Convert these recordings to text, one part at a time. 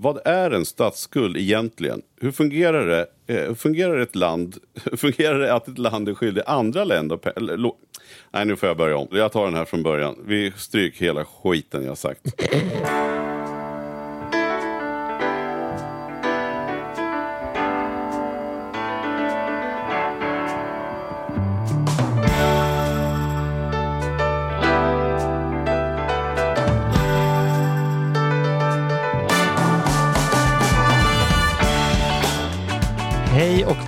Vad är en statsskuld egentligen? Hur fungerar det? Eh, hur fungerar ett land? Hur fungerar det att ett land är skyldig andra länder? eller, lo- Nej, nu får jag börja om. Jag tar den här från början. Vi stryk hela skiten jag har sagt.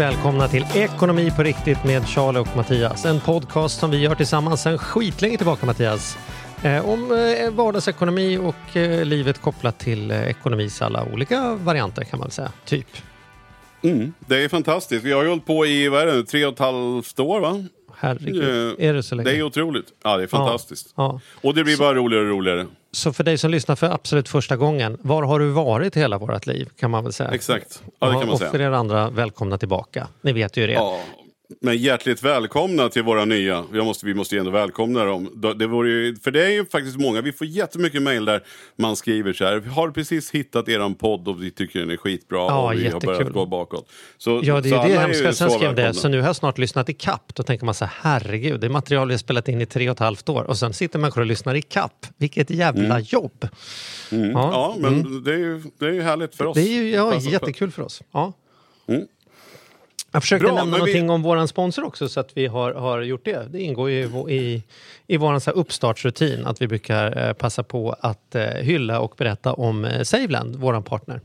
Välkomna till Ekonomi på riktigt med Charlie och Mattias. En podcast som vi gör tillsammans sedan skitlänge tillbaka Mattias. Eh, om eh, vardagsekonomi och eh, livet kopplat till eh, ekonomis alla olika varianter kan man väl säga. Typ. Mm, det är fantastiskt. Vi har ju hållit på i vad är det, tre och ett halvt år va? Herregud, Eh, är det så länge? Det är otroligt. Ja, det är fantastiskt. Ja. Och det blir bara roligare och roligare. Så för dig som lyssnar för absolut första gången, var har du varit hela vårt liv kan man väl säga? Exakt. Ja, det kan man och säga. för er andra, välkomna tillbaka. Ni vet ju det. Ja, men hjärtligt välkomna till våra nya. Jag måste, vi måste ju ändå välkomna dem. Det vore ju, för det är ju faktiskt många. Vi får jättemycket mejl där man skriver så här. Vi har precis hittat eran podd och vi tycker den är skitbra. Ja, och vi har jättekul. börjat gå bakåt. Så, Ja, det är ju det hemska. Sen skrev det, så nu har jag snart lyssnat i kapp. Då tänker man så här, herregud, det är material vi har spelat in i tre och ett halvt år. Och sen sitter människor och lyssnar i kapp. Vilket jävla jobb! Mm. Ja, men det, är ju, det är ju härligt för oss. Det är ju ja, jättekul för oss. Ja. Jag försökte Bra, nämna men vi- någonting om vår sponsor också så att vi har, har gjort det. Det ingår ju i, i, i vår så uppstartsrutin att vi brukar eh, passa på att eh, hylla och berätta om eh, Saveland, vår partner.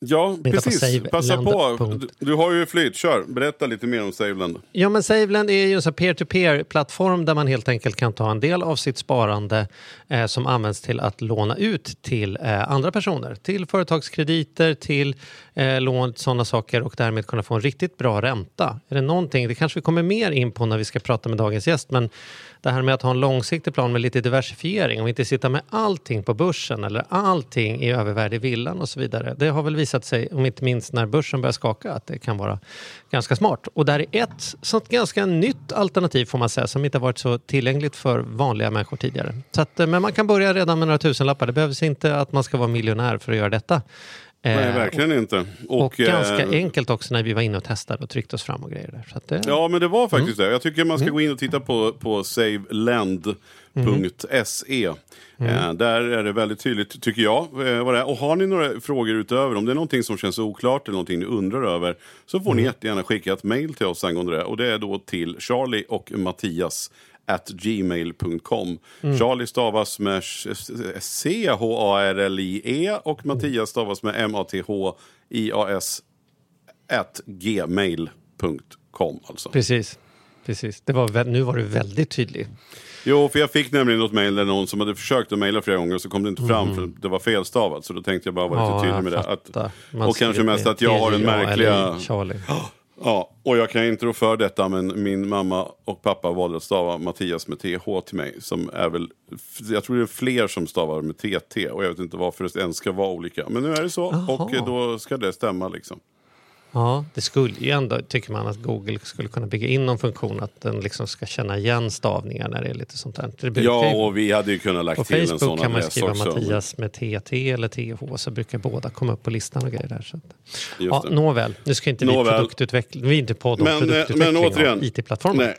Ja, på precis. save Passa på. Du, du har ju flyt. Kör. Berätta lite mer om Saveland. Ja, men Saveland är ju en peer-to-peer-plattform där man helt enkelt kan ta en del av sitt sparande eh, som används till att låna ut till eh, andra personer. Till företagskrediter, till eh, lån, sådana saker och därmed kunna få en riktigt bra ränta. Är det någonting, det kanske vi kommer mer in på när vi ska prata med dagens gäst, men det här med att ha en långsiktig plan med lite diversifiering och inte sitta med allting på börsen eller allting i övervärde i villan och så vidare. Det har väl visat visat sig, om inte minst när börsen börjar skaka, att det kan vara ganska smart. Och där är ett sånt ganska nytt alternativ får man säga, som inte har varit så tillgängligt för vanliga människor tidigare. Så att, eh, men man kan börja redan med några tusenlappar. Det behövs inte att man ska vara miljonär för att göra detta. Nej, Eh, verkligen inte. och, Och, ganska eh, enkelt också när vi var inne och testade och tryckte oss fram och grejer där. Det, Ja, men det var faktiskt Mm. det. Jag tycker man ska gå in och titta på, på savelend.se. Mm. Eh, där är det väldigt tydligt, tycker jag, eh, vad det är. Och har ni några frågor utöver, om det är någonting som känns oklart eller någonting ni undrar över, så får ni Mm. jättegärna skicka ett mail till oss angående det. Och det är då till Charlie och Mattias at gmail.com. Mm. Charlie stavas med C-H-A-R-L-I-E och Mattias stavas med M-A-T-H-I-A-S at gmail.com alltså. Precis. Precis. Det var, nu var du väldigt tydlig. Jo, för jag fick nämligen något mejl där någon som hade försökt att mejla flera gånger och så kom det inte fram för det var felstavat. Så då tänkte jag bara vara lite tydlig med det. Att, och kanske mest att jag har den märkliga... Charlie. Ja, och jag kan inte rå för detta men min mamma och pappa valde att stava Mattias med TH till mig. Som är väl, jag tror det är fler som stavar med TT och jag vet inte varför det ens ska vara olika. Men nu är det så och eh, då ska det stämma liksom. Ja, det skulle ju ändå, tycker man, att Google skulle kunna bygga in någon funktion att den liksom ska känna igen stavningar när det är lite sånt där. Det Ja, och vi hade ju kunnat lagt på till en sån Facebook kan man adress skriva också. Mattias med TT eller TH så brukar båda komma upp på listan och grejer där. Så ja, nåväl, nu ska inte vi Nåväl. produktutveckla, vi är inte podd om Men, eh, produktutveckling men återigen, av IT-plattformar.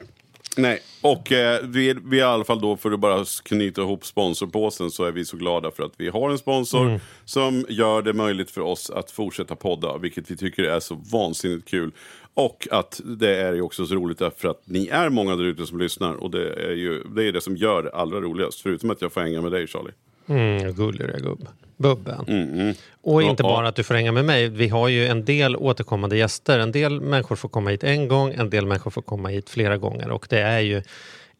Nej, och eh, vi, vi i alla fall då för att bara knyta ihop sponsorpåsen så är vi så glada för att vi har en sponsor Mm. som gör det möjligt för oss att fortsätta podda, vilket vi tycker är så vansinnigt kul. Och att det är ju också så roligt därför att ni är många där ute som lyssnar och det är ju det, är det som gör det allra roligast, förutom att jag får hänga med dig Charlie. Mm, gulliga gubb. Bubben. Mm, Och inte bara att du får hänga med mig. Vi har ju en del återkommande gäster. En del människor får komma hit en gång, en del människor får komma hit flera gånger. Och det är ju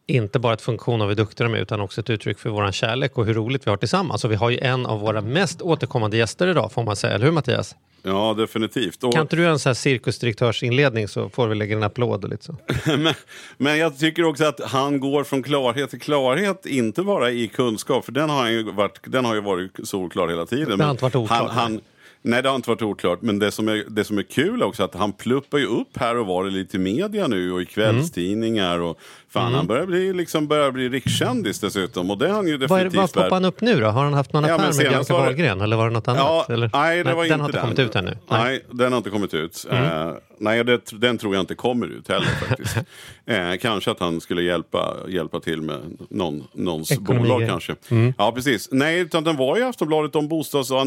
inte bara ett funktion av hur duktiga de är utan också ett uttryck för våran kärlek och hur roligt vi har tillsammans. Och vi har ju en av våra mest återkommande gäster idag får man säga, eller hur Mattias? Ja, definitivt. Och, Kan inte du göra en sån här cirkusdirektörsinledning så får vi lägga en applåd och lite så. men, men jag tycker också att han går från klarhet till klarhet, inte bara i kunskap, för den har, han ju varit, den har ju varit solklar hela tiden. Det har inte varit oklart, Han, han, nej, det har inte varit oklart. Men det som, är, det som är kul också att han pluppar ju upp här och var lite i media nu och i kvällstidningar. Och, fan, han börjar bli, liksom, börjar bli rikskändis dessutom. Och det har han ju är, definitivt vad poppar han upp nu då? Har han haft någon Ja, affär men med Bianca Wahlgren eller var det något annat? Ja, eller? nej, det var den inte har inte den. kommit ut ännu? Nej, den har inte kommit ut. Mm. Eh, nej, det, den tror jag inte kommer ut heller faktiskt. eh, kanske att han skulle hjälpa, hjälpa till med någon, någons Ekonomi, bolag ja. kanske. Mm. Ja, precis. Nej, utan den var i Aftonbladet om bostads och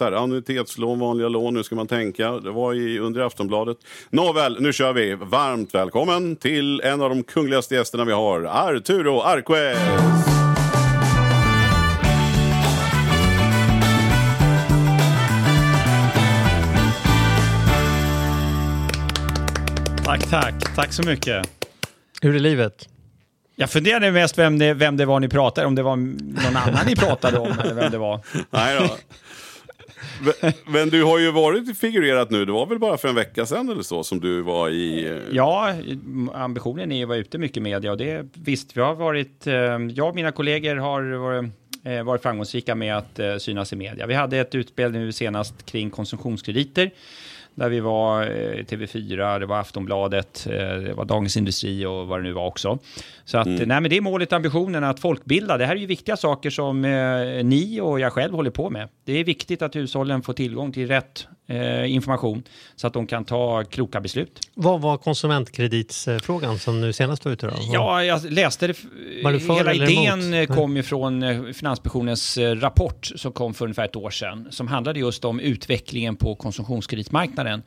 här, annuitetslån, vanliga lån, nu ska man tänka. Det var i, under Aftonbladet. Nåväl, nu kör vi. Varmt välkommen till en av de kungligaste gästerna vi har, Arturo Arquez! Tack, tack. Tack så mycket. Hur är livet? Jag funderade mest vem det, vem det var ni pratade om. Det var någon annan ni pratade om eller vem det var. Nej då. Men- Men du har ju varit figurerat nu. Det var väl bara för en vecka sedan eller så som du var i... eh, Ja, ambitionen är ju att vara ute mycket i media och det visst, vi har varit, eh, jag och mina kollegor har varit, eh, varit framgångsrika med att eh, synas i media. Vi hade ett utspel nu senast kring konsumtionskrediter där vi var eh, TV4, det var Aftonbladet, eh, det var Dagens Industri och vad det nu var också. Så att, nej men det är målet, ambitionen att folkbilda. Det här är ju viktiga saker som eh, ni och jag själv håller på med. Det är viktigt att hushållen får tillgång till rätt information så att de kan ta kloka beslut. Vad var konsumentkreditsfrågan som nu senast var ute då? Ja, jag läste det. Var du för Hela eller idén emot? eh, kom ju från eh, Finansinspektionens eh, rapport som kom för ungefär ett år sedan. Som handlade just om utvecklingen på konsumtionskreditmarknaden.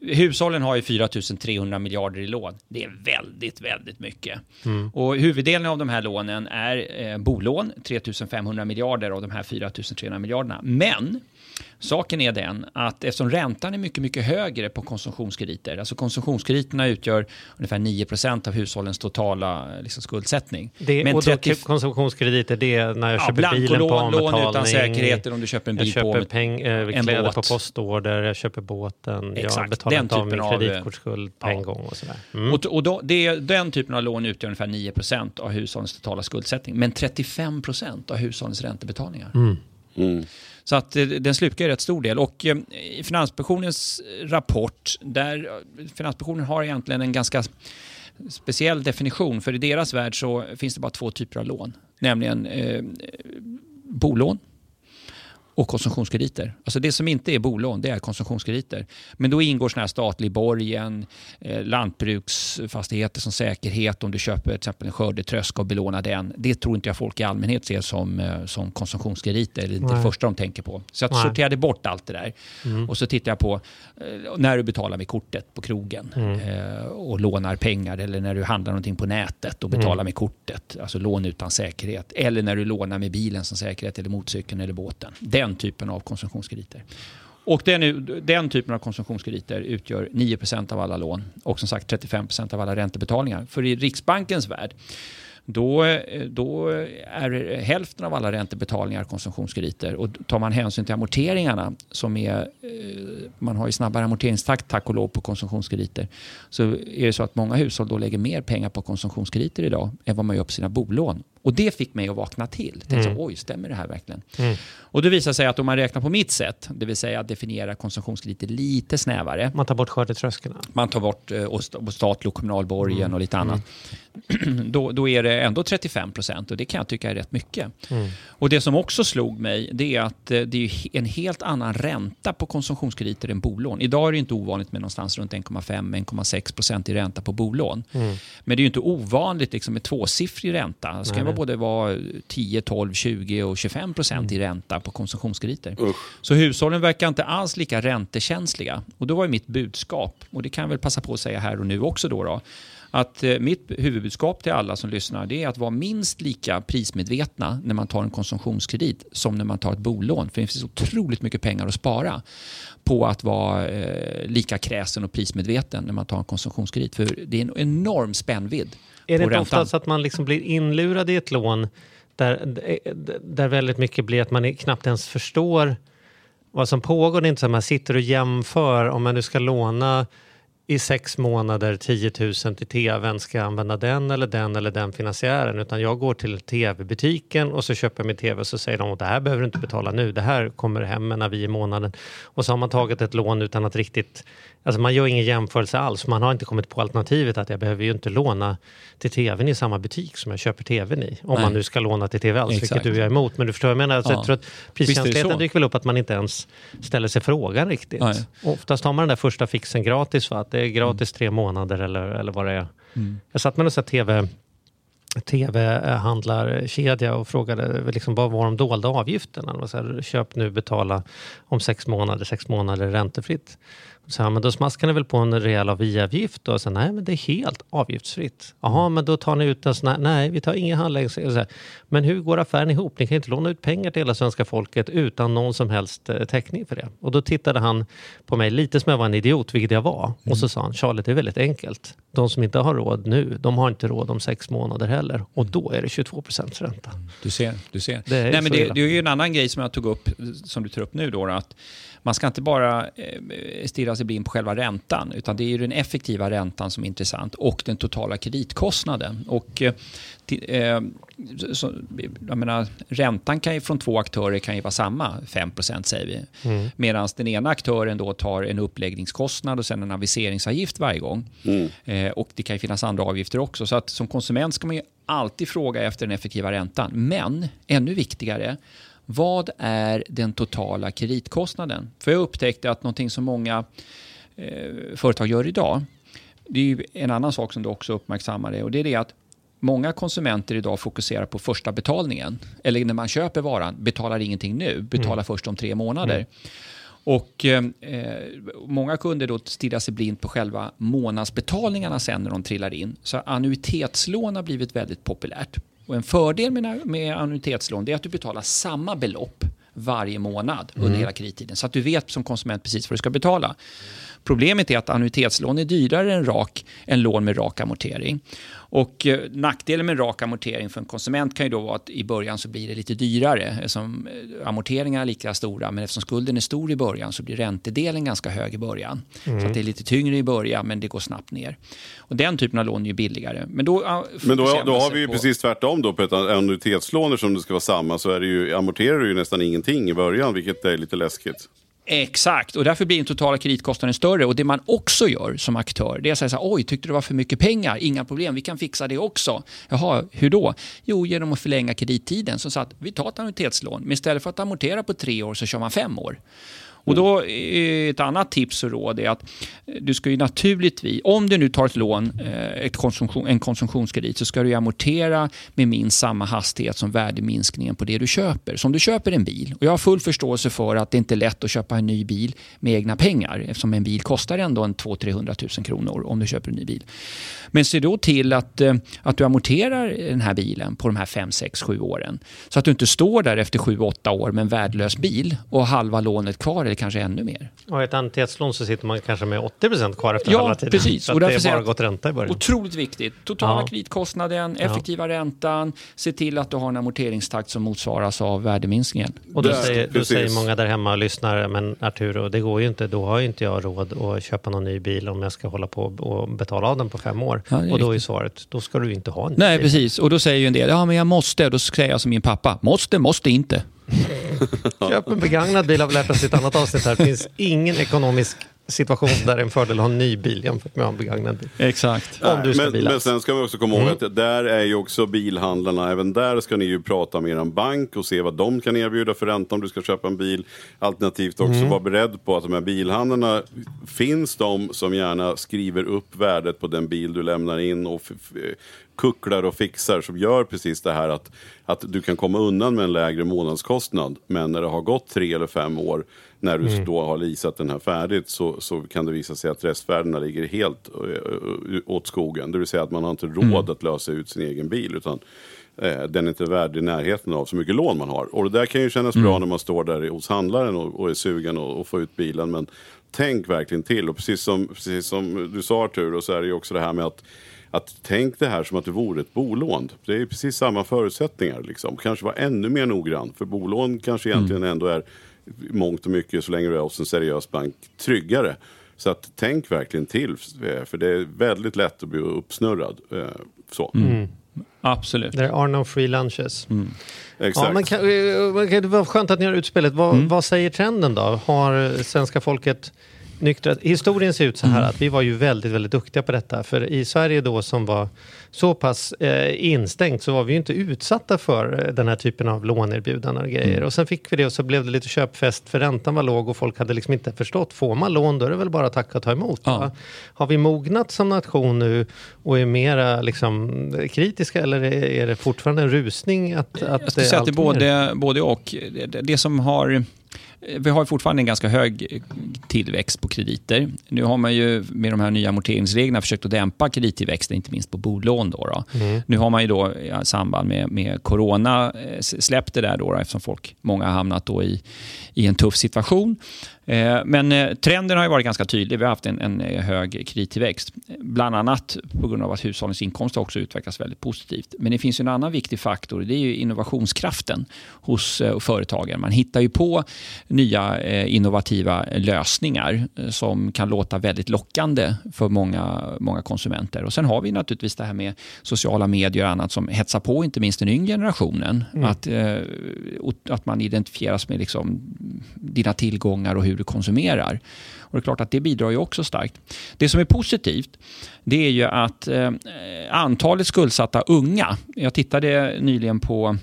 Hushållen har ju 4 300 miljarder i lån. Det är väldigt, väldigt mycket. Mm. Och huvuddelen av de här lånen är eh, bolån, 3 500 miljarder av de här 4 300 miljarderna. Men Saken är den att eftersom räntan är mycket, mycket högre på konsumtionskrediter, alltså konsumtionskrediterna utgör ungefär 9% av hushållens totala liksom, skuldsättning. Det, Men och då 30 konsumtionskrediter, det är när jag Ja, köper bilen på blankolån, lån avbetalning. utan säkerheter om du köper en bil jag på köper peng, eh, en kläder båt. på postorder, jag köper båten, jag Exakt, betalar den inte av min typen av, kreditkortsskuld på en ja. gång och sådär. Mm. Och, och då, det, den typen av lån utgör ungefär 9 av hushållens totala skuldsättning. Men 35 av hushållens räntebetalningar. Mm. Så att eh, den slukar ju rätt stor del. Och eh, i Finansinspektionens rapport, där eh, Finansinspektionen har egentligen en ganska speciell definition. För i deras värld så finns det bara två typer av lån. Nämligen eh, bolån och konsumtionskrediter. Alltså det som inte är bolån, det är konsumtionskrediter. Men då ingår här statlig borgen, eh, lantbruksfastigheter som säkerhet om du köper till exempel en skördetröska och belånar den. Det tror inte jag folk i allmänhet ser som, eh, som konsumtionskrediter. Det är inte det första de tänker på. Så jag sorterade bort allt det där. Och så tittar jag på eh, när du betalar med kortet på krogen eh, och lånar pengar eller när du handlar någonting på nätet och betalar med kortet, alltså lån utan säkerhet. Eller när du lånar med bilen som säkerhet eller motorcykeln eller båten. Den typen av konsumtionskrediter. Och den, den typen av konsumtionskrediter utgör 9 av alla lån och som sagt 35% av alla räntebetalningar. För i Riksbankens värld då, eh, då är hälften av alla räntebetalningar konsumtionskrediter. Och tar man hänsyn till amorteringarna, som är, eh, man har ju snabbare amorteringstakt tack och lov på konsumtionskrediter, så är det så att många hushåll då lägger mer pengar på konsumtionskrediter idag än vad man gör på sina bolån. Och det fick mig att vakna till. Tänkte Mm. så, oj, stämmer det här verkligen? Och det visar sig att om man räknar på mitt sätt, det vill säga att definiera konsumtionskrediter lite snävare, Man tar bort skördetröskeln. man tar bort eh, och st- och statlig och kommunal borgen och lite annat. då, då är det ändå 35 procent och det kan jag tycka är rätt mycket. Och det som också slog mig det är att eh, det är en helt annan ränta på konsumtionskrediter än bolån. Idag är det inte ovanligt med någonstans runt 1,5-1,6 procent i ränta på bolån. Men det är ju inte ovanligt liksom med tvåsiffrig ränta. Ska Nej, vara nej. både vara 10, 12, 20 och 25 procent i ränta på konsumtionskrediter. Usch. Så hushållen verkar inte alls lika räntekänsliga. Och då var ju mitt budskap, och det kan jag väl passa på att säga här och nu också då, då att eh, mitt huvudbudskap till alla som lyssnar det är att vara minst lika prismedvetna när man tar en konsumtionskredit som när man tar ett bolån. För det finns otroligt mycket pengar att spara på att vara eh, lika kräsen och prismedveten när man tar en konsumtionskredit. För det är en enorm spännvidd Är det inte räntan. ofta så att man liksom blir inlurad i ett lån där, där väldigt mycket blir att man knappt ens förstår vad som pågår. Det är inte så att man sitter och jämför om man nu ska låna i sex månader 10 000 till tvn, ska jag använda den eller den eller den finansiären? Utan jag går till tv-butiken och så köper jag min tv och så säger de att det här behöver du inte betala nu, det här kommer hem när vi i månaden. Och så har man tagit ett lån utan att riktigt Alltså man gör ingen jämförelse alls. Man har inte kommit på alternativet att jag behöver ju inte låna till tvn i samma butik som jag köper tvn i. Om Nej. man nu ska låna till tv alls, Exakt. vilket du är emot. Men du förstår vad jag menar? Alltså Ja. Jag tror att priskänsligheten dyker väl upp att man inte ens ställer sig frågan riktigt. Nej. Oftast har man den där första fixen gratis, va? att det är gratis tre månader eller, eller vad det är. Jag satt med en tv tv-handlarkedja och frågade liksom, vad var de dolda avgifterna. Det var så här, köp nu, betala om sex månader, sex månader räntefritt. Så här, men då smaskar ni väl på en rejäl avgift? Och så, nej, men det är helt avgiftsfritt. Jaha, men då tar ni ut en sån här, nej, vi tar ingen handläggning. Men hur går affären ihop? Ni kan inte låna ut pengar till hela svenska folket utan någon som helst eh, täckning för det. Och då tittade han på mig lite som jag var en idiot, vilket jag var. Och så sa han, Charlie, det är väldigt enkelt. De som inte har råd nu, de har inte råd om sex månader heller. Och då är det 22 procents ränta. Du ser. Du ser. Det är Nej, men det, det är ju en annan grej som jag tog upp, som du tar upp nu då, att man ska inte bara eh, stirra sig blind på själva räntan, utan det är ju den effektiva räntan som är intressant och den totala kreditkostnaden. Och, eh, eh, så, jag menar, räntan kan ju från två aktörer kan ju vara samma, 5% säger vi. Medan den ena aktören då tar en uppläggningskostnad och sen en aviseringsavgift varje gång. Eh, och det kan ju finnas andra avgifter också. Så att som konsument ska man ju alltid fråga efter den effektiva räntan. Men ännu viktigare, vad är den totala kreditkostnaden? För jag upptäckte att någonting som många eh, företag gör idag, det är ju en annan sak som du också uppmärksammade och det är det att Många konsumenter idag fokuserar på första betalningen. Eller när man köper varan, betalar ingenting nu, betalar först om tre månader. Och eh, Många kunder då stirrar sig blind på själva månadsbetalningarna sen när de trillar in. Så annuitetslån har blivit väldigt populärt. Och en fördel med, med annuitetslån är att du betalar samma belopp varje månad under hela kredittiden. Så att du vet som konsument precis vad du ska betala. Problemet är att annuitetslån är dyrare än, rak, än lån med rak amortering. Och eh, nackdelen med rak amortering för en konsument kan ju då vara att i början så blir det lite dyrare eftersom eh, amorteringarna är lika stora men eftersom skulden är stor i början så blir räntedelen ganska hög i början. Så att det är lite tyngre i början men det går snabbt ner. Och den typen av lån är ju billigare. Men då, Men då, då har vi ju på- precis tvärtom då ett annuitetslån som det ska vara samma så är det ju, amorterar du ju nästan ingenting i början vilket är lite läskigt. Exakt, och därför blir den totala kreditkostnaden större. Och Det man också gör som aktör, det är att säga så här, oj, tyckte du det var för mycket pengar? Inga problem, vi kan fixa det också. Jaha, hur då? Jo, genom att förlänga kredittiden. Så att vi tar ett annuitetslån, men istället för att amortera på tre år så kör man fem år. Och då är ett annat tips och råd är att du ska ju naturligtvis, om du nu tar ett lån, eh, ett konsumtion, en konsumtionskredit, så ska du amortera med minst samma hastighet som värdeminskningen på det du köper. Så om du köper en bil, och jag har full förståelse för att det inte är lätt att köpa en ny bil med egna pengar, eftersom en bil kostar ändå en 200-300 000 kronor om du köper en ny bil. Men se då till att, eh, att du amorterar den här bilen på de här 5, 6, 7 åren. Så att du inte står där efter 7-8 år med en värdelös bil och halva lånet kvar eller kanske ännu mer. Och ett annuitetslån så sitter man kanske med 80 procent kvar efter Ja, halva tiden. precis. Så Och därför det är bara gått ränta i början. Otroligt viktigt. Totala Ja. kreditkostnaden, Ja. effektiva räntan, se till att du har en amorteringstakt som motsvaras av värdeminskningen. Och då, säger, då säger många där hemma och lyssnar, men Arturo, det går ju inte. Då har ju inte jag råd att köpa någon ny bil om jag ska hålla på och betala av den på fem år. Ja, är och då är riktigt. svaret, då ska du inte ha en ny Nej, bil. precis. Och då säger ju en del, ja men jag måste. Då säger jag som min pappa, måste, måste inte. Köp en begagnad bil har vi lärt oss i ett annat avsnitt här. Det finns ingen ekonomisk situation där det är en fördel att ha en ny bil jämfört med att ha en begagnad bil. Exakt. Om du ska men, men sen ska vi också komma ihåg Mm. att där är ju också bilhandlarna, även där ska ni ju prata med er bank och se vad de kan erbjuda för ränta om du ska köpa en bil. Alternativt också Mm. vara beredd på att de här bilhandlarna, finns de som gärna skriver upp värdet på den bil du lämnar in och kucklar och fixar som gör precis det här att, att du kan komma undan med en lägre månadskostnad. Men när det har gått tre eller fem år när du då har leasat den här färdigt så, så kan det visa sig att restvärdena ligger helt åt skogen. Det vill säga att man har inte råd att lösa ut sin egen bil utan eh, den är inte värd i närheten av så mycket lån man har. Och det där kan ju kännas bra när man står där hos handlaren och, och är sugen och, och få ut bilen. Men tänk verkligen till. Och precis som, precis som du sa Artur, och så är det ju också det här med att att tänk det här som att det vore ett bolån. Det är precis samma förutsättningar. Liksom. Kanske vara ännu mer noggrann. För bolån kanske egentligen ändå är mångt och mycket, så länge du är hos en seriös bank, tryggare. Så att tänk verkligen till, eh, för det är väldigt lätt att bli uppsnurrad. eh, Så. Mm. Absolut. There are no free lunches. Exakt. Ja, men kan- det var skönt att ni har utspelet. Vad, vad säger trenden då? Har svenska folket nyktrat? Historien ser ut så här att vi var ju väldigt, väldigt duktiga på detta. För i Sverige då som var så pass eh, instängt så var vi ju inte utsatta för eh, den här typen av låneerbjudanden och grejer. Och sen fick vi det och så blev det lite köpfest för räntan var låg och folk hade liksom inte förstått. Får man lån då är det väl bara att tacka och ta emot. Ja. Har vi mognat som nation nu och är mera liksom, kritiska eller är det fortfarande en rusning att, att Jag skulle säga att det är både, både och. Det, det som har... Vi har fortfarande en ganska hög tillväxt på krediter. Nu har man ju med de här nya amorteringsreglerna försökt att dämpa kredittillväxten, inte minst på bolån. Då, då. Nu har man ju då i samband med, med corona eh, släppt det där då, då eftersom folk, många har hamnat då i, i en tuff situation. Eh, Men eh, trenden har ju varit ganska tydlig. Vi har haft en, en eh, hög kredittillväxt. Bland annat på grund av att hushållens inkomster också utvecklas väldigt positivt. Men det finns en annan viktig faktor. Det är ju innovationskraften hos företagen. Man hittar ju på nya innovativa lösningar som kan låta väldigt lockande för många, många konsumenter. Och Sen har vi naturligtvis det här med sociala medier och annat som hetsar på inte minst den yngre generationen. Att, eh, och att man identifieras med liksom dina tillgångar och hur hur du konsumerar. Och det är klart att det bidrar ju också starkt. Det som är positivt det är ju att eh, antalet skuldsatta unga, jag tittade nyligen på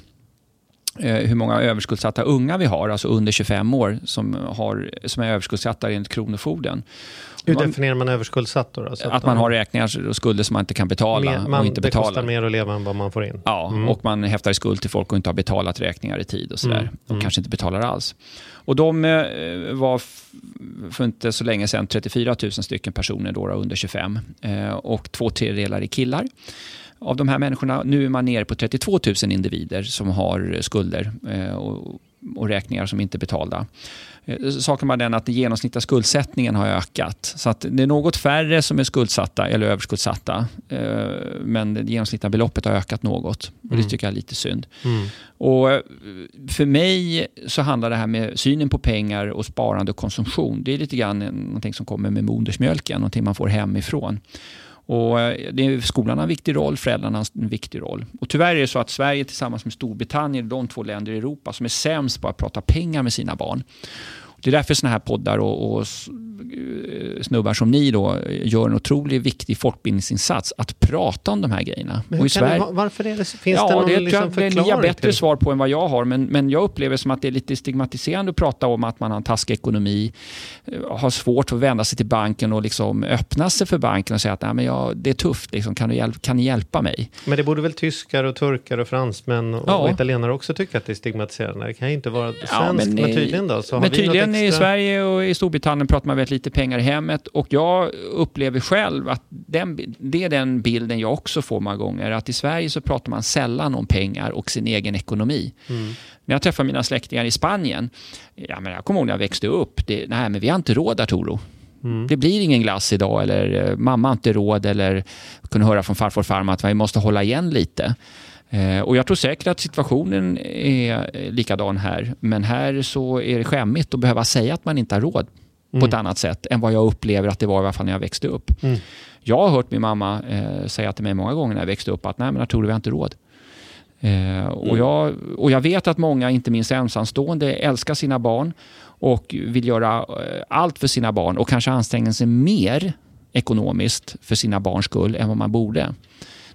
hur många överskuldsatta unga vi har, alltså under 25 år, som, har, som är överskuldsatta enligt Kronofogden. Hur Man- definierar man överskuldsatt då? då? Så Att man har räkningar och skulder som man inte kan betala mer, och man, inte Det kostar betalar. mer att leva än vad man får in. Ja, och man häftar i skuld till folk och inte har betalat räkningar i tid och sådär. Och kanske inte betalar alls. Och de eh, var för inte så länge sedan 34 000 stycken personer då, då, under 25 eh, och två tredjedelar är killar. Av de här människorna, nu är man nere på 32 000 individer som har skulder eh, och, och räkningar som inte är betalda. Eh, Saken var den att den genomsnittliga skuldsättningen har ökat. Så att det är något färre som är skuldsatta eller överskuldsatta. eh, Men det genomsnittliga beloppet har ökat något. Och det tycker jag är lite synd. Och eh, för mig så handlar det här med synen på pengar och sparande och konsumtion. Det är lite grann någonting som kommer med modersmjölken, någonting man får hemifrån. Och eh, det är, skolan har en viktig roll, föräldrarna har en viktig roll. Och tyvärr är det så att Sverige tillsammans med Storbritannien är de två länder i Europa som är sämst på att prata pengar med sina barn. Det är därför sådana här poddar och, och snubbar som ni då gör en otroligt viktig folkbildningsinsats att prata om de här grejerna. Men Och i det, Sverige- va- varför är det, finns ja, det någon det liksom jag det är förklaring har bättre svar på än vad jag har. Men, men jag upplever som att det är lite stigmatiserande att prata om att man har en taskig ekonomi, eh, har svårt att vända sig till banken och liksom öppna sig för banken och säga att Nej, men jag, det är tufft, liksom, kan, du hjälp, kan ni hjälpa mig? Men det borde väl tyskar och turkar och fransmän och, Ja. och italienare också tycka att det är stigmatiserande? Det kan ju inte vara svenskt, Ja, men, men, eh, tydligen då. Så men tydligen i extra- Sverige och i Storbritannien pratar man väldigt lite pengar i hemmet och jag upplever själv att den, det är den bilden jag också får många gånger. Att i Sverige så pratar man sällan om pengar och sin egen ekonomi. När jag träffar mina släktingar i Spanien, ja, men jag kommer ihåg när jag växte upp, det, nej men vi har inte råd Arturo. Det blir ingen glass idag eller eh, mamma har inte råd eller kunde höra från farfar och farmor att vi måste hålla igen lite. Eh, Och jag tror säkert att situationen är eh, likadan här. Men här så är det skämmigt att behöva säga att man inte har råd på ett annat sätt än vad jag upplever att det var i alla fall när jag växte upp. Jag har hört min mamma eh, säga till mig många gånger när jag växte upp att nej men tror vi har inte råd. Eh, och, jag, och jag vet att många, inte minst ensamstående, älskar sina barn och vill göra eh, allt för sina barn och kanske anstränger sig mer ekonomiskt för sina barns skull än vad man borde.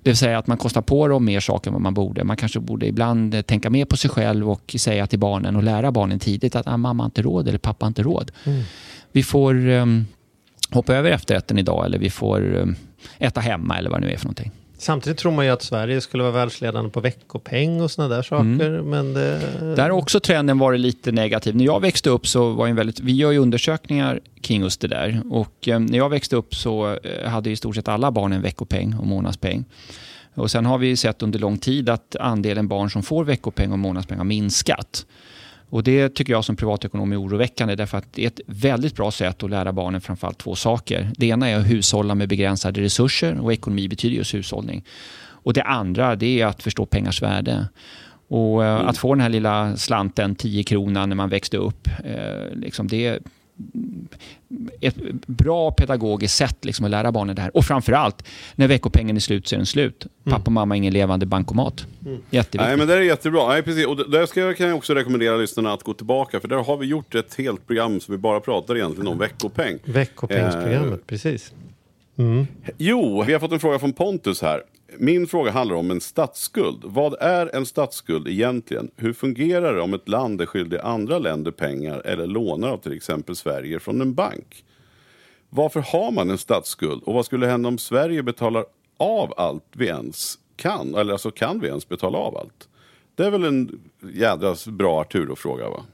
Det vill säga att man kostar på dem mer saker än vad man borde. Man kanske borde ibland eh, tänka mer på sig själv och säga till barnen och lära barnen tidigt att ah, mamma har inte råd eller pappa inte råd. Vi får um, hoppa över efterrätten idag eller vi får um, äta hemma eller vad det nu är för någonting. Samtidigt tror man ju att Sverige skulle vara världsledande på veckopeng och sådana där saker. Men det... Där har också trenden varit lite negativ. När jag växte upp så var en väldigt, vi gör ju undersökningar kring just det där. Och eh, när jag växte upp så eh, hade i stort sett alla barn en veckopeng och månadspeng. Och sen har vi sett under lång tid att andelen barn som får veckopeng och månadspeng har minskat. Och det tycker jag som privatekonom är oroväckande därför att det är ett väldigt bra sätt att lära barnen framförallt två saker. Det ena är att hushålla med begränsade resurser och ekonomi betyder just hushållning. Och det andra det är att förstå pengars värde. Och eh, att få den här lilla slanten, 10 kronan när man växte upp, eh, liksom det ett bra pedagogiskt sätt liksom att lära barnen det här. Och framförallt, när veckopengen är slut så är den slut. Pappa och mamma har ingen levande bankomat. Jätteviktigt. Nej, men det är jättebra. Nej, precis. Och där ska jag, kan jag också rekommendera lyssnarna att gå tillbaka. För där har vi gjort ett helt program som vi bara pratar egentligen om veckopeng. Veckopengsprogrammet, Eh, precis. Jo, vi har fått en fråga från Pontus här. Min fråga handlar om en statsskuld. Vad är en statsskuld egentligen? Hur fungerar det om ett land är skyldig andra länder pengar eller lånar av till exempel Sverige från en bank? Varför har man en statsskuld och vad skulle hända om Sverige betalar av allt vi ens kan? Eller alltså kan vi ens betala av allt? Det är väl en jädra bra Arturo-fråga va?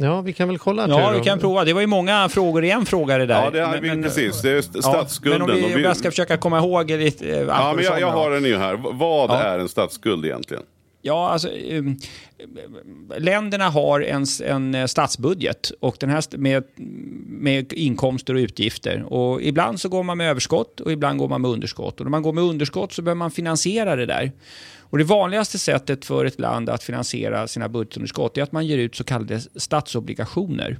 Ja, vi kan väl kolla. Ja, vi kan prova. Det var ju många frågor i en fråga det där. Ja, det är, Men- precis. Det är st- statsskulden. Ja, men om vi, vi- jag ska försöka komma ihåg lite... eh, Ja, men jag, jag har den ju här. Vad Ja. är en statsskuld egentligen? Ja, alltså, eh, länderna har en, en eh, statsbudget och den här med, med inkomster och utgifter. Och ibland så går man med överskott och ibland går man med underskott. Och när man går med underskott så behöver man finansiera det där. Och det vanligaste sättet för ett land att finansiera sina budgetunderskott är att man ger ut så kallade statsobligationer.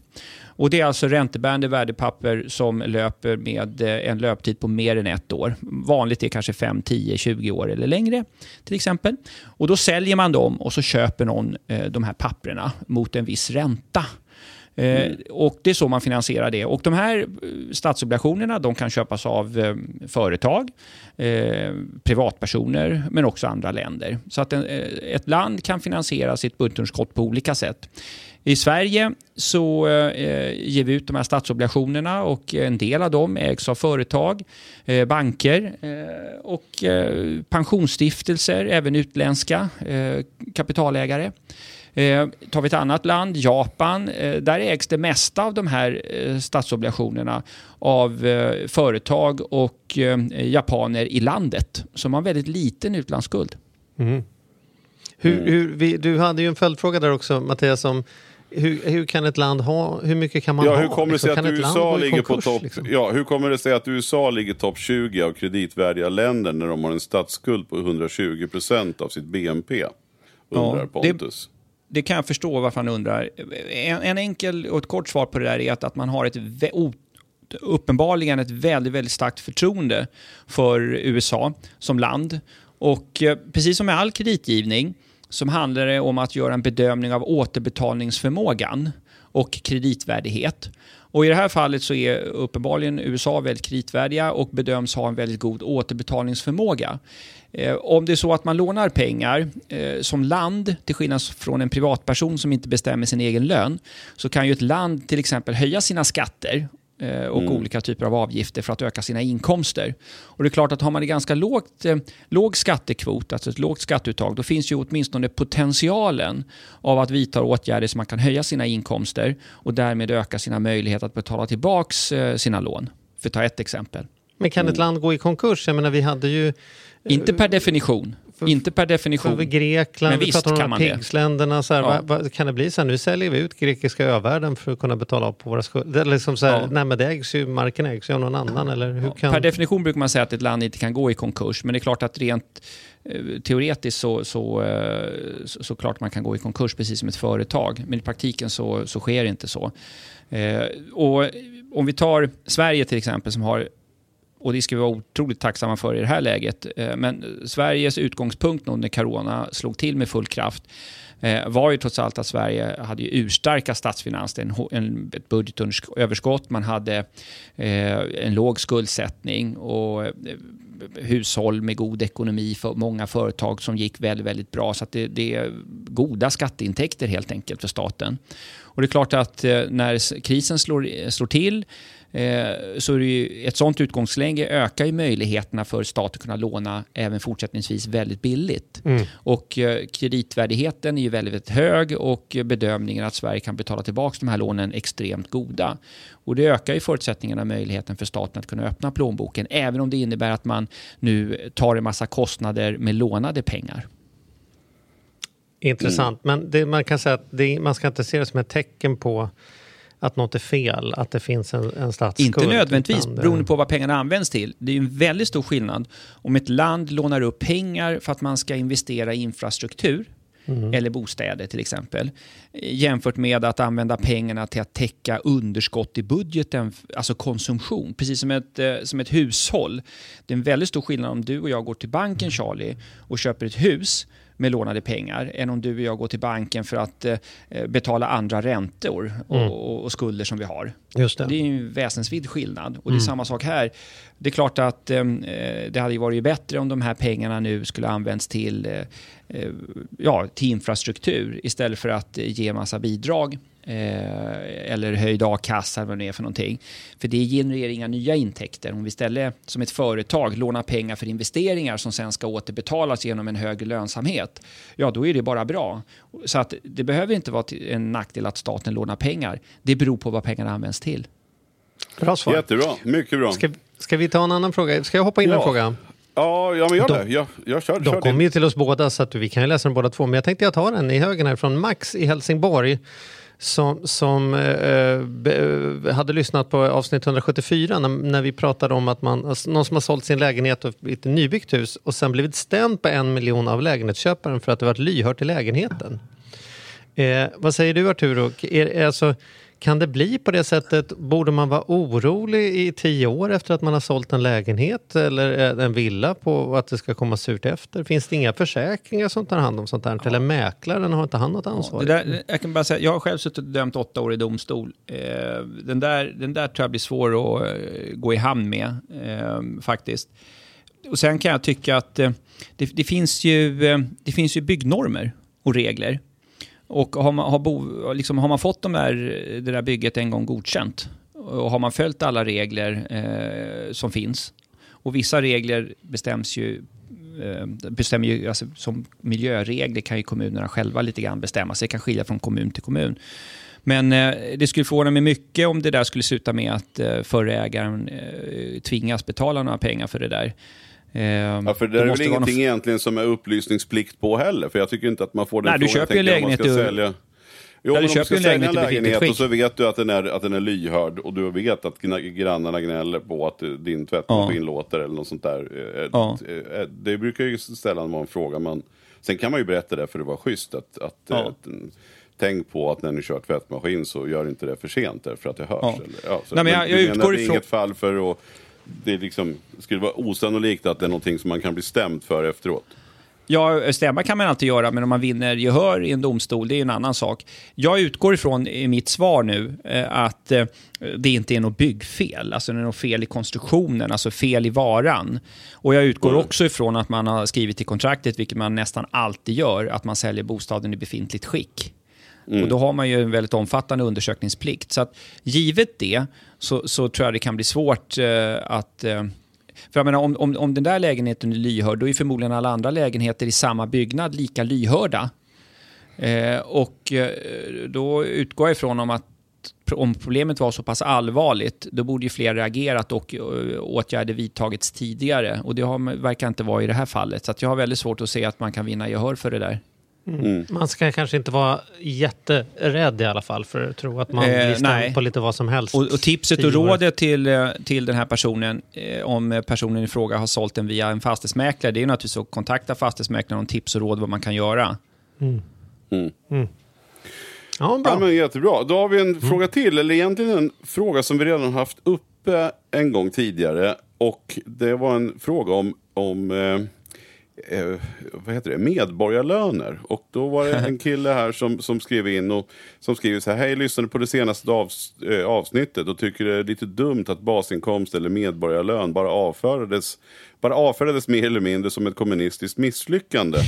Och det är alltså räntebärande värdepapper som löper med eh, en löptid på mer än ett år. Vanligt är kanske 5, 10, 20 år eller längre till exempel. Och då säljer man dem och så köper någon eh, de här papperna mot en viss ränta. Mm. Eh, och Det är så man finansierar det. Och De här eh, statsobligationerna de kan köpas av eh, företag, eh, privatpersoner men också andra länder. Så att en, ett land kan finansiera sitt budgetunderskott på olika sätt. I Sverige så eh, ger vi ut de här statsobligationerna och en del av dem ägs av företag, eh, banker eh, och eh, pensionsstiftelser, även utländska eh, kapitalägare. Eh, tar vi ett annat land, Japan, eh, där ägs det mesta av de här eh, statsobligationerna av eh, företag och eh, japaner i landet. Så man har väldigt liten utlandsskuld. Hur, hur, vi, du hade ju en följdfråga där också, Mattias, om hur, hur kan ett land ha, hur mycket kan man Ja, ha? hur kommer det sig Liksom, att USA ligger på konkurs, topp liksom? ja, hur kommer det sig att USA ligger topp 20 av kreditvärdiga länder när de har en statsskuld på 120 procent av sitt BNP? Undrar Ja, Pontus. Det det kan jag förstå varför han undrar. En, en enkel och ett kort svar på det där är att, att man har ett uppenbarligen ett väldigt, väldigt starkt förtroende för USA som land. Och eh, precis som med all kreditgivning så handlar det om att göra en bedömning av återbetalningsförmågan och kreditvärdighet. Och I det här fallet så är uppenbarligen USA väldigt kreditvärdiga och bedöms ha en väldigt god återbetalningsförmåga. Eh, om det är så att man lånar pengar eh, som land, till skillnad från en privatperson som inte bestämmer sin egen lön, så kan ju ett land till exempel höja sina skatter eh, och olika typer av avgifter för att öka sina inkomster. Och det är klart att har man en ganska lågt, eh, låg skattekvot, alltså ett lågt skatteuttag, då finns ju åtminstone potentialen av att vidta åtgärder så man kan höja sina inkomster och därmed öka sina möjligheter att betala tillbaks eh, sina lån. För att ta ett exempel. Men kan ett land gå i konkurs? Jag menar, vi hade ju... Inte per definition. för- inte per För definition. Grekland, Men vi visst kan man här det. pigsländerna. Så här, Ja. vad, vad, kan det bli så här, nu säljer vi ut grekiska övärlden för att kunna betala av på våra skulder? Liksom så här, Ja. Nej men det ägs ju, marken ägs ju av någon annan eller hur kan... Per definition brukar man säga att ett land inte kan gå i konkurs, men det är klart att rent eh, teoretiskt så, så, eh, så, så klart man kan gå i konkurs precis som ett företag. Men i praktiken så, så sker det inte så. Eh, och om vi tar Sverige till exempel som har och det ska vi vara otroligt tacksamma för i det här läget. Eh, men Sveriges utgångspunkt när corona slog till med full kraft eh, var ju trots allt att Sverige hade ju urstarka statsfinanser, en, en, ett budgetöverskott, man hade eh, en låg skuldsättning och hushåll med god ekonomi för många företag som gick väldigt, väldigt bra. Så att det, det är goda skatteintäkter helt enkelt för staten. Och det är klart att när krisen slår, slår till så är det ju, ett sånt utgångsläge ökar ju möjligheterna för stat att kunna låna även fortsättningsvis väldigt billigt. Och eh, kreditvärdigheten är ju väldigt, väldigt hög och bedömningen att Sverige kan betala tillbaka de här lånen extremt goda. Och det ökar ju förutsättningarna och möjligheten för staten att kunna öppna plånboken även om det innebär att man nu tar en massa kostnader med lånade pengar. Intressant, men det, man kan säga att det, man ska inte se det som ett tecken på att något är fel, att det finns en, en statsskuld. Inte nödvändigtvis, utan beroende på vad pengarna används till. Det är ju en väldigt stor skillnad om ett land lånar upp pengar för att man ska investera i infrastruktur eller bostäder till exempel. Jämfört med att använda pengarna till att täcka underskott i budgeten, alltså konsumtion. Precis som ett, eh, som ett hushåll. Det är en väldigt stor skillnad om du och jag går till banken Charlie och köper ett hus med lånade pengar än om du och jag går till banken för att eh, betala andra räntor och, Mm. och, och skulder som vi har. Just det. Det är en väsensvid skillnad. Och det är samma sak här. Det är klart att eh, det hade varit bättre om de här pengarna nu skulle använts till, eh, eh, ja, till infrastruktur istället för att eh, ge massa bidrag. Eh, eller höjd a-kassa vad det är för någonting. För det genererar inga nya intäkter. Om vi istället som ett företag lånar pengar för investeringar som sen ska återbetalas genom en högre lönsamhet, ja då är det bara bra. Så att det behöver inte vara en nackdel att staten lånar pengar. Det beror på vad pengarna används till. Bra svar. Jättebra, mycket bra. Ska, ska vi ta en annan fråga? Ska jag hoppa in i en Ja. fråga? Ja, ja men gör De- det. Jag, jag kör, De kör kommer ju till oss båda så att vi kan ju läsa dem båda två. Men jag tänkte jag tar den i högen här från Max i Helsingborg. Som, som eh, eh be, eh, hade lyssnat på avsnitt 174 när, när vi pratade om att man, alltså någon som har sålt sin lägenhet och ett nybyggt hus och sen blivit stämd på en miljon av lägenhetsköparen för att det varit lyhört i lägenheten. Eh, vad säger du Arturo? Är, är, alltså, kan det bli på det sättet? Borde man vara orolig i tio år efter att man har sålt en lägenhet eller eh, en villa på att det ska komma surt efter? Finns det inga försäkringar som tar hand om sånt här? Eller mäklaren, har inte han något ansvar? Det där, jag, kan bara säga, jag har själv suttit och dömt åtta år i domstol. Eh, den, där, den där tror jag blir svår att eh, gå i hamn med, faktiskt. Och sen kan jag tycka att det, det, finns ju, det finns ju byggnormer och regler. Och har man, har, bo, liksom, har man fått de där, det där bygget en gång godkänt och har man följt alla regler eh, som finns och vissa regler bestäms ju eh, bestämmer ju, alltså, som miljöregler kan ju kommunerna själva lite grann bestämma sig. Det kan skilja från kommun till kommun. Men eh, det skulle förvåna mig mycket om det där skulle sluta med att eh, förre ägaren eh, tvingas betala några pengar för det där. Eh, Ja, för det är väl ingenting egentligen som är upplysningsplikt på heller. För jag tycker inte att man får den Nej, du köper ju Jag tänker om man lägenhet ska sälja. Jo, Ja, men du om köper du ska en sälja en lägenhet lägenhet och så vet du att den, är, att den är lyhörd och du vet att grannarna gnäller på att eh, din tvättmaskin låter eller något sånt där. Eh, Ja. eh, Det brukar ju sällan vara en fråga. Men sen kan man ju berätta det för det var schysst. Att, att, Ja. eh, att, mm, tänk på att när ni kör tvättmaskin så gör inte det för sent därför att det hörs. Ja. Eller, ja, så, Nej, men jag- du jag menar utgår det är ifrån- inget fall för att det liksom, skulle vara osannolikt att det är någonting som man kan bli stämd för efteråt. Ja, stämma kan man alltid göra, men om man vinner gehör i en domstol, det är en annan sak. Jag utgår ifrån i mitt svar nu eh, att eh, det inte är något byggfel, alltså det är något fel i konstruktionen, alltså fel i varan. Och jag utgår också ifrån att man har skrivit i kontraktet, vilket man nästan alltid gör, att man säljer bostaden i befintligt skick. Och då har man ju en väldigt omfattande undersökningsplikt. Så att givet det så, så tror jag det kan bli svårt eh, att... Eh, för jag menar, om, om, om den där lägenheten är lyhörd, då är förmodligen alla andra lägenheter i samma byggnad lika lyhörda. Eh, och eh, då utgår jag ifrån om att om problemet var så pass allvarligt, då borde ju fler reagerat och eh, åtgärder vidtagits tidigare. Och det har, verkar inte vara i det här fallet. Så att jag har väldigt svårt att se att man kan vinna gehör för det där. Man ska kanske inte vara jätterädd i alla fall för att tro att man Eh, blir stämd på lite vad som helst. Och, och tipset och rådet till, eh, till den här personen, eh, om personen i fråga har sålt den via en fastighetsmäklare, det är naturligtvis att kontakta fastighetsmäklaren om tips och råd vad man kan göra. Ja, bra. Ja, men jättebra. Då har vi en fråga till, eller egentligen en fråga som vi redan har haft uppe en gång tidigare. Och det var en fråga om, om eh, eh, vad heter det? medborgarlöner. Och då var det en kille här som, som skrev in och som skriver så här. Hej, lyssnade på det senaste avs, eh, avsnittet och tycker det är lite dumt att basinkomst eller medborgarlön bara avfördes, bara avfärdades mer eller mindre som ett kommunistiskt misslyckande.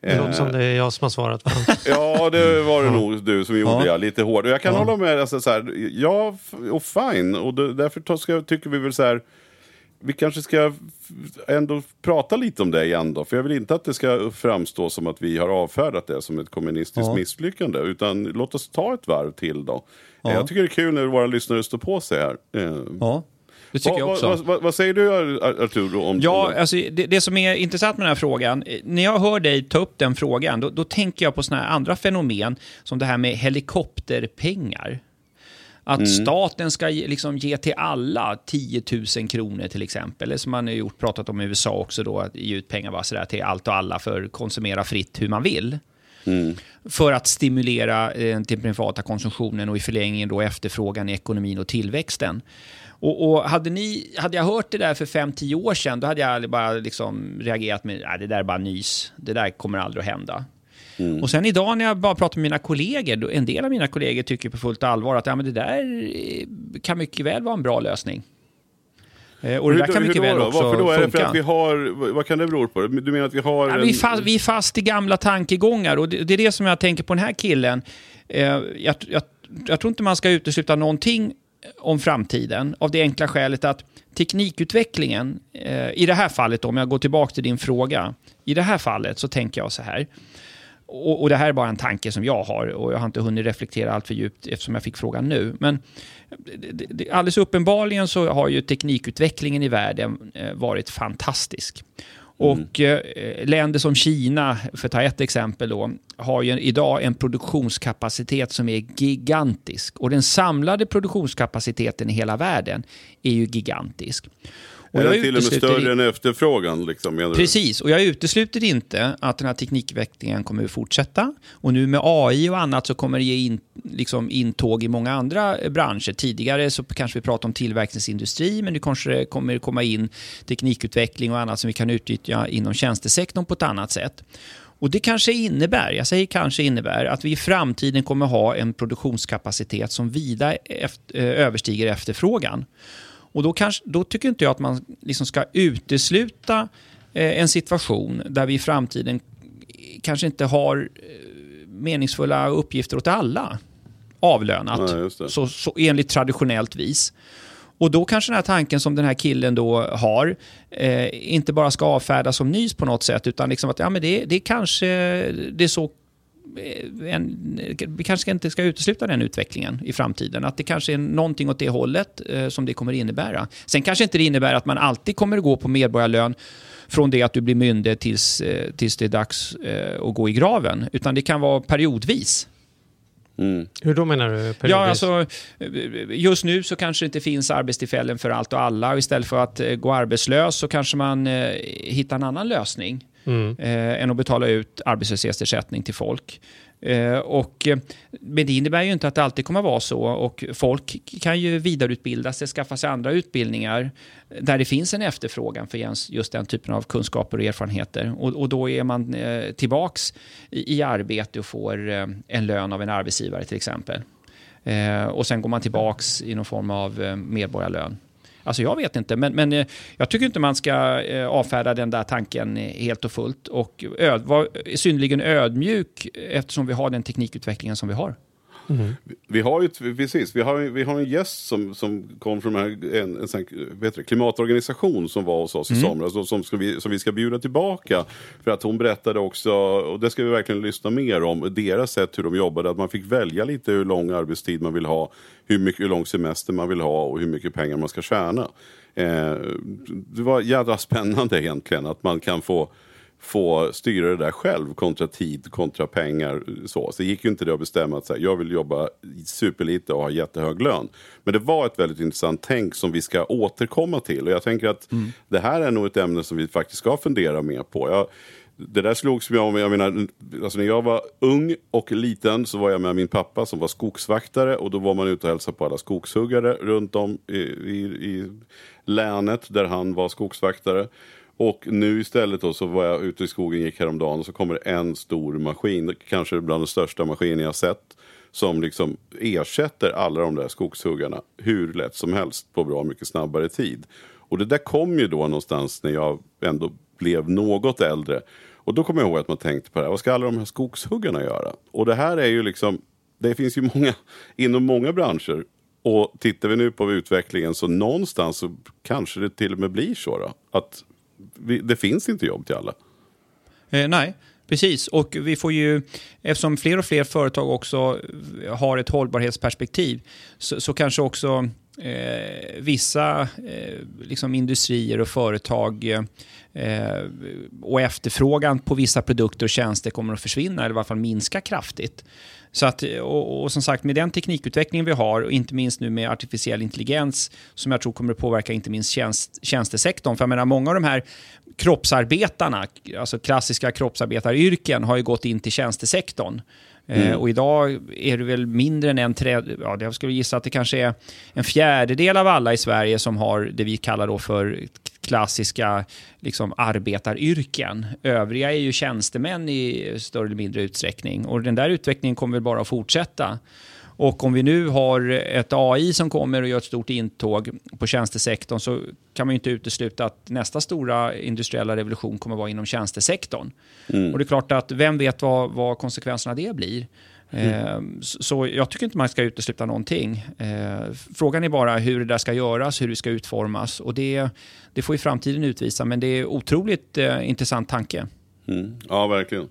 Det låter som det är jag som har svarat. Va? Ja, det var det nog du som gjorde, Ja. ja. Lite hård. Och jag kan hålla med. Alltså, så här, ja, och fine. Och då, därför ska, tycker vi väl så här. Vi kanske ska ändå prata lite om det igen då. För jag vill inte att det ska framstå som att vi har avfärdat det som ett kommunistiskt Ja. misslyckande. Utan låt oss ta ett varv till då. Ja. Jag tycker det är kul när våra lyssnare står på sig här. Eh, Ja, det tycker vad, jag också. Vad, vad, vad säger du Ar- Arturo om Ja, om det? alltså, det, det som är intressant med den här frågan, eh, när jag hör dig ta upp den frågan, då, då tänker jag på såna här andra fenomen, som det här med helikopterpengar. Att staten ska ge- liksom ge till alla 10 000 kronor till exempel. Eller som man har gjort, pratat om i USA också då, att ge ut pengar bara sådär till allt och alla för att konsumera fritt hur man vill. För att stimulera eh, den privata konsumtionen och i förlängningen då efterfrågan i ekonomin och tillväxten. Och, och hade, ni, hade jag hört det där för 5-10 år sedan, då hade jag bara liksom reagerat med att det där är bara nys. Det där kommer aldrig att hända. Och sen idag när jag bara pratar med mina kollegor, en del av mina kollegor tycker på fullt allvar att ja, men det där eh, kan mycket väl vara en bra lösning. Eh, Och det där Hur- kan hur mycket väl då? också Varför då? Är det för funka. att vi har... Vad kan det bero på? Du menar att vi har... Ja, en- vi, är fast, vi är fast i gamla tankegångar och det, det är det som jag tänker på den här killen. Eh, jag, jag, jag tror inte man ska utesluta någonting om framtiden av det enkla skälet att teknikutvecklingen, eh, i det här fallet om jag går tillbaka till din fråga, i det här fallet så tänker jag så här. Och, och det här är bara en tanke som jag har och jag har inte hunnit reflektera allt för djupt eftersom jag fick frågan nu. Men det, det, alldeles uppenbarligen så har ju teknikutvecklingen i världen eh, varit fantastisk. Och eh, länder som Kina, för att ta ett exempel då, har ju idag en produktionskapacitet som är gigantisk. Och den samlade produktionskapaciteten i hela världen är ju gigantisk. Och Är den till och med större än efterfrågan? Liksom? Precis, och jag utesluter inte att den här teknikutvecklingen kommer att fortsätta. Och nu med AI och annat så kommer det ge in, liksom intåg i många andra eh, branscher. Tidigare så kanske vi pratade om tillverkningsindustri, men nu kanske det kommer komma in teknikutveckling och annat som vi kan utnyttja inom tjänstesektorn på ett annat sätt. Och det kanske innebär, jag säger kanske innebär, att vi i framtiden kommer ha en produktionskapacitet som vida efter, eh, överstiger efterfrågan. Och då, kanske, då tycker inte jag att man liksom ska utesluta eh, en situation där vi i framtiden kanske inte har eh, meningsfulla uppgifter åt alla avlönat, Nej, så, så enligt traditionellt vis. Och då kanske den här tanken som den här killen då har eh, inte bara ska avfärdas som nys på något sätt, utan liksom att ja, men det, det kanske det är så en, vi kanske inte ska utesluta den utvecklingen i framtiden. Att det kanske är någonting åt det hållet eh, som det kommer innebära. Sen kanske inte det innebär att man alltid kommer att gå på medborgarlön från det att du blir myndig tills, eh, tills det är dags eh, att gå i graven. Utan det kan vara periodvis. Hur då menar du? Ja, alltså, just nu så kanske det inte finns arbetstillfällen för allt och alla. Och istället för att eh, gå arbetslös så kanske man eh, hittar en annan lösning Mm. eh, än att betala ut arbetslöshetsersättning till folk. Eh, och, eh, men det innebär ju inte att det alltid kommer att vara så. Och folk kan ju vidareutbilda sig, skaffa sig andra utbildningar eh, där det finns en efterfrågan för just- den typen av kunskaper och erfarenheter. Och, och då är man eh, tillbaks i, i arbete och får eh, en lön av en arbetsgivare till exempel. Eh, och sen går man tillbaks i någon form av eh, medborgarlön. Alltså jag vet inte, men, men eh, jag tycker inte man ska eh, avfärda den där tanken eh, helt och fullt och öd, vara synnerligen ödmjuk eftersom vi har den teknikutvecklingen som vi har. Vi har ju, precis, vi har, vi har en gäst som, som kom från en, en, en här, vet du, klimatorganisation som var hos oss i somras och som, ska vi, som vi ska bjuda tillbaka. För att hon berättade också, och det ska vi verkligen lyssna mer om, deras sätt hur de jobbade. Att man fick välja lite hur lång arbetstid man vill ha, hur, mycket, hur lång semester man vill ha och hur mycket pengar man ska tjäna. Eh, det var jävla spännande egentligen att man kan få få styra det där själv kontra tid, kontra pengar. Så, så det gick ju inte det att bestämma att så här, jag vill jobba superlite och ha jättehög lön. Men det var ett väldigt intressant tänk som vi ska återkomma till. Och jag tänker att det här är nog ett ämne som vi faktiskt ska fundera mer på. Jag, det där slogs mig om, jag menar, alltså när jag var ung och liten så var jag med min pappa som var skogsvaktare och då var man ute och hälsade på alla skogshuggare runt om i, i, i länet där han var skogsvaktare. Och nu istället då så var jag ute i skogen, gick häromdagen och så kommer det en stor maskin, kanske bland de största maskiner jag sett. Som liksom ersätter alla de där skogshuggarna hur lätt som helst på bra mycket snabbare tid. Och det där kom ju då någonstans när jag ändå blev något äldre. Och då kommer jag ihåg att man tänkte på det här, vad ska alla de här skogshuggarna göra? Och det här är ju liksom, det finns ju många, inom många branscher. Och tittar vi nu på utvecklingen så någonstans så kanske det till och med blir så då. Att det finns inte jobb till alla. Eh, nej, precis. Och vi får ju, eftersom fler och fler företag också har ett hållbarhetsperspektiv, så, så kanske också eh, vissa eh, liksom industrier och företag eh, och efterfrågan på vissa produkter och tjänster kommer att försvinna, eller i alla fall minska kraftigt. Så att, och, och som sagt, med den teknikutvecklingen vi har, och inte minst nu med artificiell intelligens, som jag tror kommer att påverka inte minst tjänst, tjänstesektorn. För jag menar, många av de här kroppsarbetarna, alltså klassiska kroppsarbetaryrken, har ju gått in till tjänstesektorn. Eh, Mm. och idag är det väl mindre än en tredjedel, ja, jag skulle gissa att det kanske är en fjärdedel av alla i Sverige som har det vi kallar då för klassiska liksom, arbetaryrken. Övriga är ju tjänstemän i större eller mindre utsträckning. Och den där utvecklingen kommer väl bara att fortsätta. Och om vi nu har ett AI som kommer och gör ett stort intåg på tjänstesektorn så kan man ju inte utesluta att nästa stora industriella revolution kommer att vara inom tjänstesektorn. Och det är klart att vem vet vad, vad konsekvenserna av det blir. Eh, så- Så jag tycker inte man ska utesluta någonting. Eh, Frågan är bara hur det där ska göras, hur det ska utformas. Och det, det får ju framtiden utvisa, men det är otroligt eh, intressant tanke. Mm. Ja, verkligen.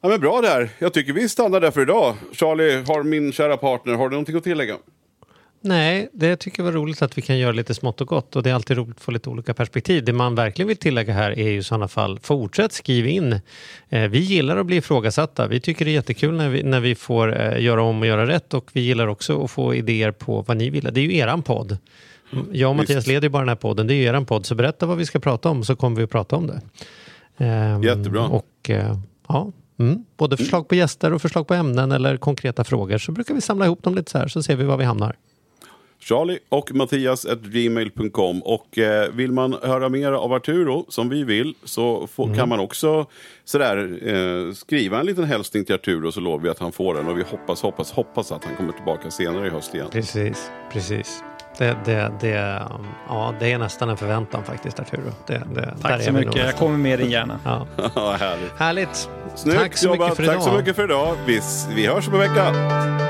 Ja, men bra där. Jag tycker vi stannar där för idag. Charlie, har min kära partner, har du någonting att tillägga? Nej, det tycker jag var roligt att vi kan göra lite smått och gott och det är alltid roligt att få lite olika perspektiv. Det man verkligen vill tillägga här är ju i sådana fall, fortsätt skriv in. Eh, vi gillar att bli ifrågasatta. Vi tycker det är jättekul när vi, när vi får eh, göra om och göra rätt och vi gillar också att få idéer på vad ni vill. Det är ju eran podd. Jag och Mattias Visst. leder ju bara den här podden, det är ju eran podd, så berätta vad vi ska prata om så kommer vi att prata om det. Ehm, Jättebra. Och eh, ja, mm, både förslag på gäster och förslag på ämnen eller konkreta frågor så brukar vi samla ihop dem lite så här så ser vi var vi hamnar. Charlie och Mattias at gmail.com. Och eh, vill man höra mer av Arturo, som vi vill, så får, kan man också sådär, eh, skriva en liten hälsning till Arturo så lovar vi att han får den. Och vi hoppas, hoppas, hoppas att han kommer tillbaka senare i höst igen. Precis, precis. Det, det, det, ja, det är nästan en förväntan faktiskt, Arturo. Det, det, Tack så mycket. Jag kommer med dig gärna. Ja. Ja, härligt. Härligt. Snyggt Tack så jobbat. mycket för Tack idag. så mycket för idag. Vi, vi hörs om en vecka.